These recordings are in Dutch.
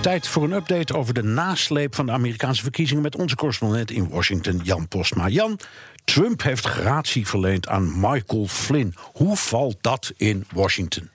Tijd voor een update over de nasleep van de Amerikaanse verkiezingen met onze correspondent in Washington, Jan Postma. Jan, Trump heeft gratie verleend aan Michael Flynn. Hoe valt dat in Washington?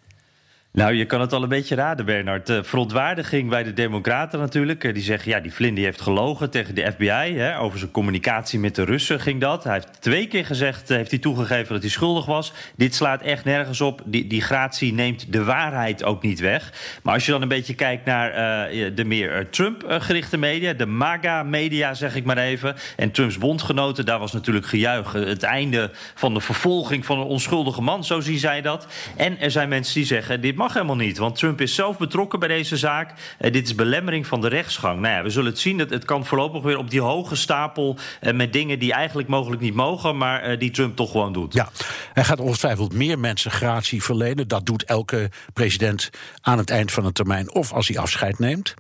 Nou, je kan het al een beetje raden, Bernard. De verontwaardiging bij de Democraten natuurlijk. Eh, die zeggen, ja, die Flynn heeft gelogen tegen de FBI. Hè, over zijn communicatie met de Russen ging dat. Hij heeft twee keer gezegd, eh, heeft hij toegegeven dat hij schuldig was. Dit slaat echt nergens op. Die, die gratie neemt de waarheid ook niet weg. Maar als je dan een beetje kijkt naar uh, de meer Trump-gerichte media... de MAGA-media, zeg ik maar even... en Trumps bondgenoten, daar was natuurlijk gejuich. Het einde van de vervolging van een onschuldige man, zo zien zij dat. En er zijn mensen die zeggen, dit mag helemaal niet, want Trump is zelf betrokken bij deze zaak. Uh, dit is belemmering van de rechtsgang. Nou ja, we zullen het zien. Het, het kan voorlopig weer op die hoge stapel uh, met dingen die eigenlijk mogelijk niet mogen, maar uh, die Trump toch gewoon doet. Ja, hij gaat ongetwijfeld meer mensen gratie verlenen. Dat doet elke president aan het eind van een termijn of als hij afscheid neemt.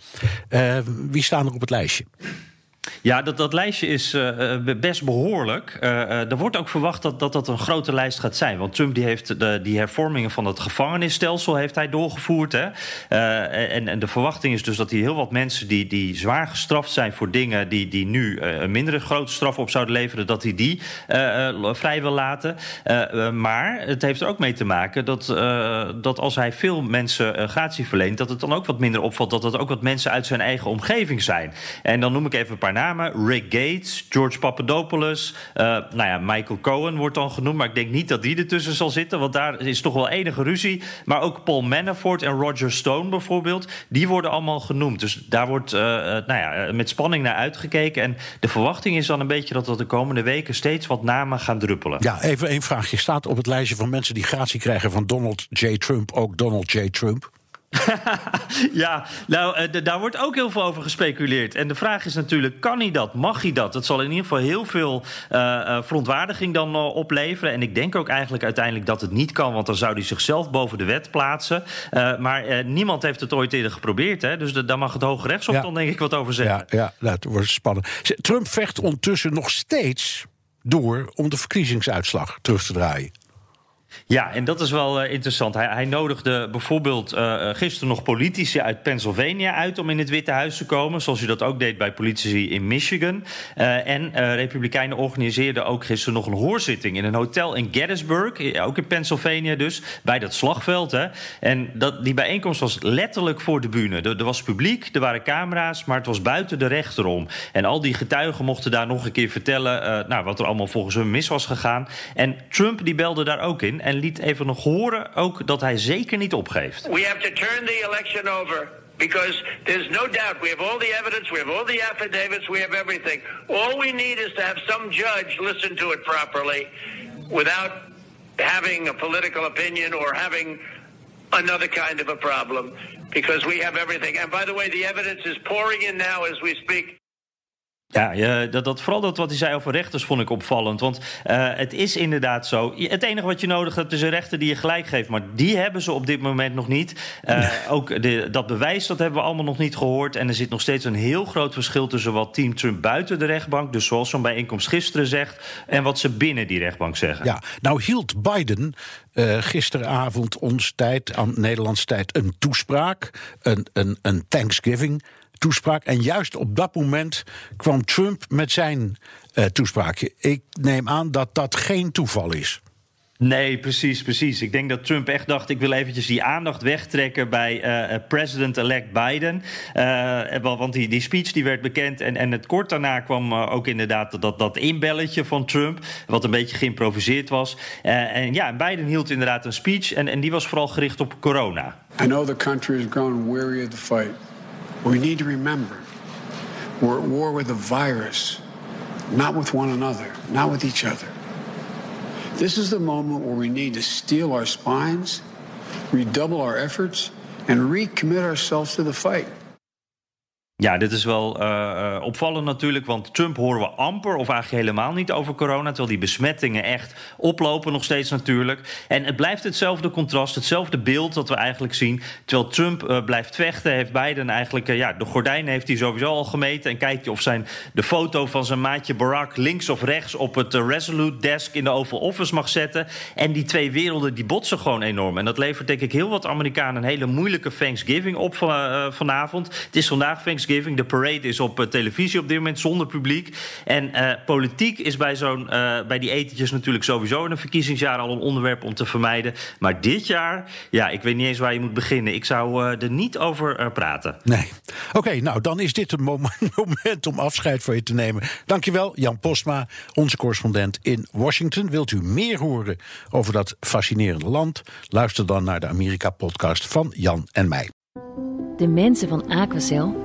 wie staan er op het lijstje? Ja, dat, dat lijstje is uh, best behoorlijk. Uh, er wordt ook verwacht dat, dat dat een grote lijst gaat zijn. Want Trump die heeft de, die hervormingen van het gevangenisstelsel heeft hij doorgevoerd. Hè? en, en de verwachting is dus dat hij heel wat mensen die, die zwaar gestraft zijn voor dingen die, die nu een mindere grote straf op zouden leveren, dat hij die vrij wil laten. maar het heeft er ook mee te maken dat, dat als hij veel mensen gratie verleent, dat het dan ook wat minder opvalt dat het ook wat mensen uit zijn eigen omgeving zijn. En dan noem ik even een paar namen. Rick Gates, George Papadopoulos. Uh, nou ja, Michael Cohen wordt dan genoemd. Maar ik denk niet dat die ertussen zal zitten. Want daar is toch wel enige ruzie. Maar ook Paul Manafort en Roger Stone bijvoorbeeld. Die worden allemaal genoemd. Dus daar wordt uh, nou ja, met spanning naar uitgekeken. En de verwachting is dan een beetje dat er de komende weken steeds wat namen gaan druppelen. Ja, even één vraagje. Staat op het lijstje van mensen die gratie krijgen van Donald J. Trump ook Donald J. Trump? ja, nou, uh, daar wordt ook heel veel over gespeculeerd. En de vraag is natuurlijk, kan hij dat? Mag hij dat? Het zal in ieder geval heel veel uh, verontwaardiging dan opleveren. En ik denk ook eigenlijk uiteindelijk dat het niet kan... want dan zou hij zichzelf boven de wet plaatsen. maar niemand heeft het ooit eerder geprobeerd. Hè? Dus daar mag het Hoge Rechtshof ja. dan denk ik wat over zeggen. Ja, ja dat wordt spannend. Trump vecht ondertussen nog steeds door... om de verkiezingsuitslag terug te draaien. Ja, en dat is wel uh, interessant. Hij, hij, nodigde bijvoorbeeld uh, gisteren nog politici uit Pennsylvania uit om in het Witte Huis te komen, zoals u dat ook deed bij politici in Michigan. En Republikeinen organiseerden ook gisteren nog een hoorzitting in een hotel in Gettysburg, ook in Pennsylvania dus, bij dat slagveld. Hè. En dat, die bijeenkomst was letterlijk voor de bühne. Er, was publiek, er waren camera's, maar het was buiten de rechter om. En al die getuigen mochten daar nog een keer vertellen nou, wat er allemaal volgens hun mis was gegaan. En Trump die belde daar ook in en liet even nog horen ook dat hij zeker niet opgeeft. We have to turn the election over. Because there's no doubt we have all the evidence, we have all the affidavits, we have everything. All we need is to have some judge listen to it properly without having a political opinion or having another kind of a problem. Because we have everything. And by the way, the evidence is pouring in now as we speak. Ja, ja dat, dat, vooral dat wat hij zei over rechters vond ik opvallend. Want uh, het is inderdaad zo. Het enige wat je nodig hebt is een rechter die je gelijk geeft. Maar die hebben ze op dit moment nog niet. Uh, ook de, dat bewijs dat hebben we allemaal nog niet gehoord. En er zit nog steeds een heel groot verschil tussen wat Team Trump buiten de rechtbank... dus zoals zo'n bijeenkomst gisteren zegt... en wat ze binnen die rechtbank zeggen. Ja, nou hield Biden uh, gisteravond ons tijd, aan Nederlands tijd... een toespraak, een, een, een Thanksgiving toespraak. En juist op dat moment kwam Trump met zijn uh, toespraak. Ik neem aan dat dat geen toeval is. Nee, precies, precies. Ik denk dat Trump echt dacht... ik wil eventjes die aandacht wegtrekken bij uh, president-elect Biden. Uh, want die, die speech die werd bekend. En, en het kort daarna kwam uh, ook inderdaad dat, dat inbelletje van Trump... wat een beetje geïmproviseerd was. en ja, Biden hield inderdaad een speech... En, en die was vooral gericht op corona. I know the country has grown weary of the fight. We need to remember we're at war with a virus, not with one another, not with each other. This is the moment where we need to steel our spines, redouble our efforts, and recommit ourselves to the fight. Ja, dit is wel uh, opvallend natuurlijk, want Trump horen we amper of eigenlijk helemaal niet over corona, terwijl die besmettingen echt oplopen nog steeds natuurlijk. En het blijft hetzelfde contrast, hetzelfde beeld dat we eigenlijk zien. Terwijl Trump uh, blijft vechten, heeft Biden eigenlijk, ja, de gordijnen heeft hij sowieso al gemeten en kijkt je of zijn de foto van zijn maatje Barack links of rechts op het Resolute desk in de Oval Office mag zetten. En die twee werelden die botsen gewoon enorm. En dat levert denk ik heel wat Amerikanen een hele moeilijke Thanksgiving op van, vanavond. Het is vandaag Thanksgiving. Thanksgiving. De parade is op uh, televisie op dit moment zonder publiek. En uh, politiek is bij, zo'n, uh, bij die etentjes natuurlijk sowieso in een verkiezingsjaar al een onderwerp om te vermijden. Maar dit jaar, ja, ik weet niet eens waar je moet beginnen. Ik zou er niet over praten. Nee. Oké, okay, nou dan is dit een moment om afscheid van je te nemen. Dankjewel, Jan Postma, onze correspondent in Washington. Wilt u meer horen over dat fascinerende land? Luister dan naar de Amerika-podcast van Jan en mij. De mensen van Aquacel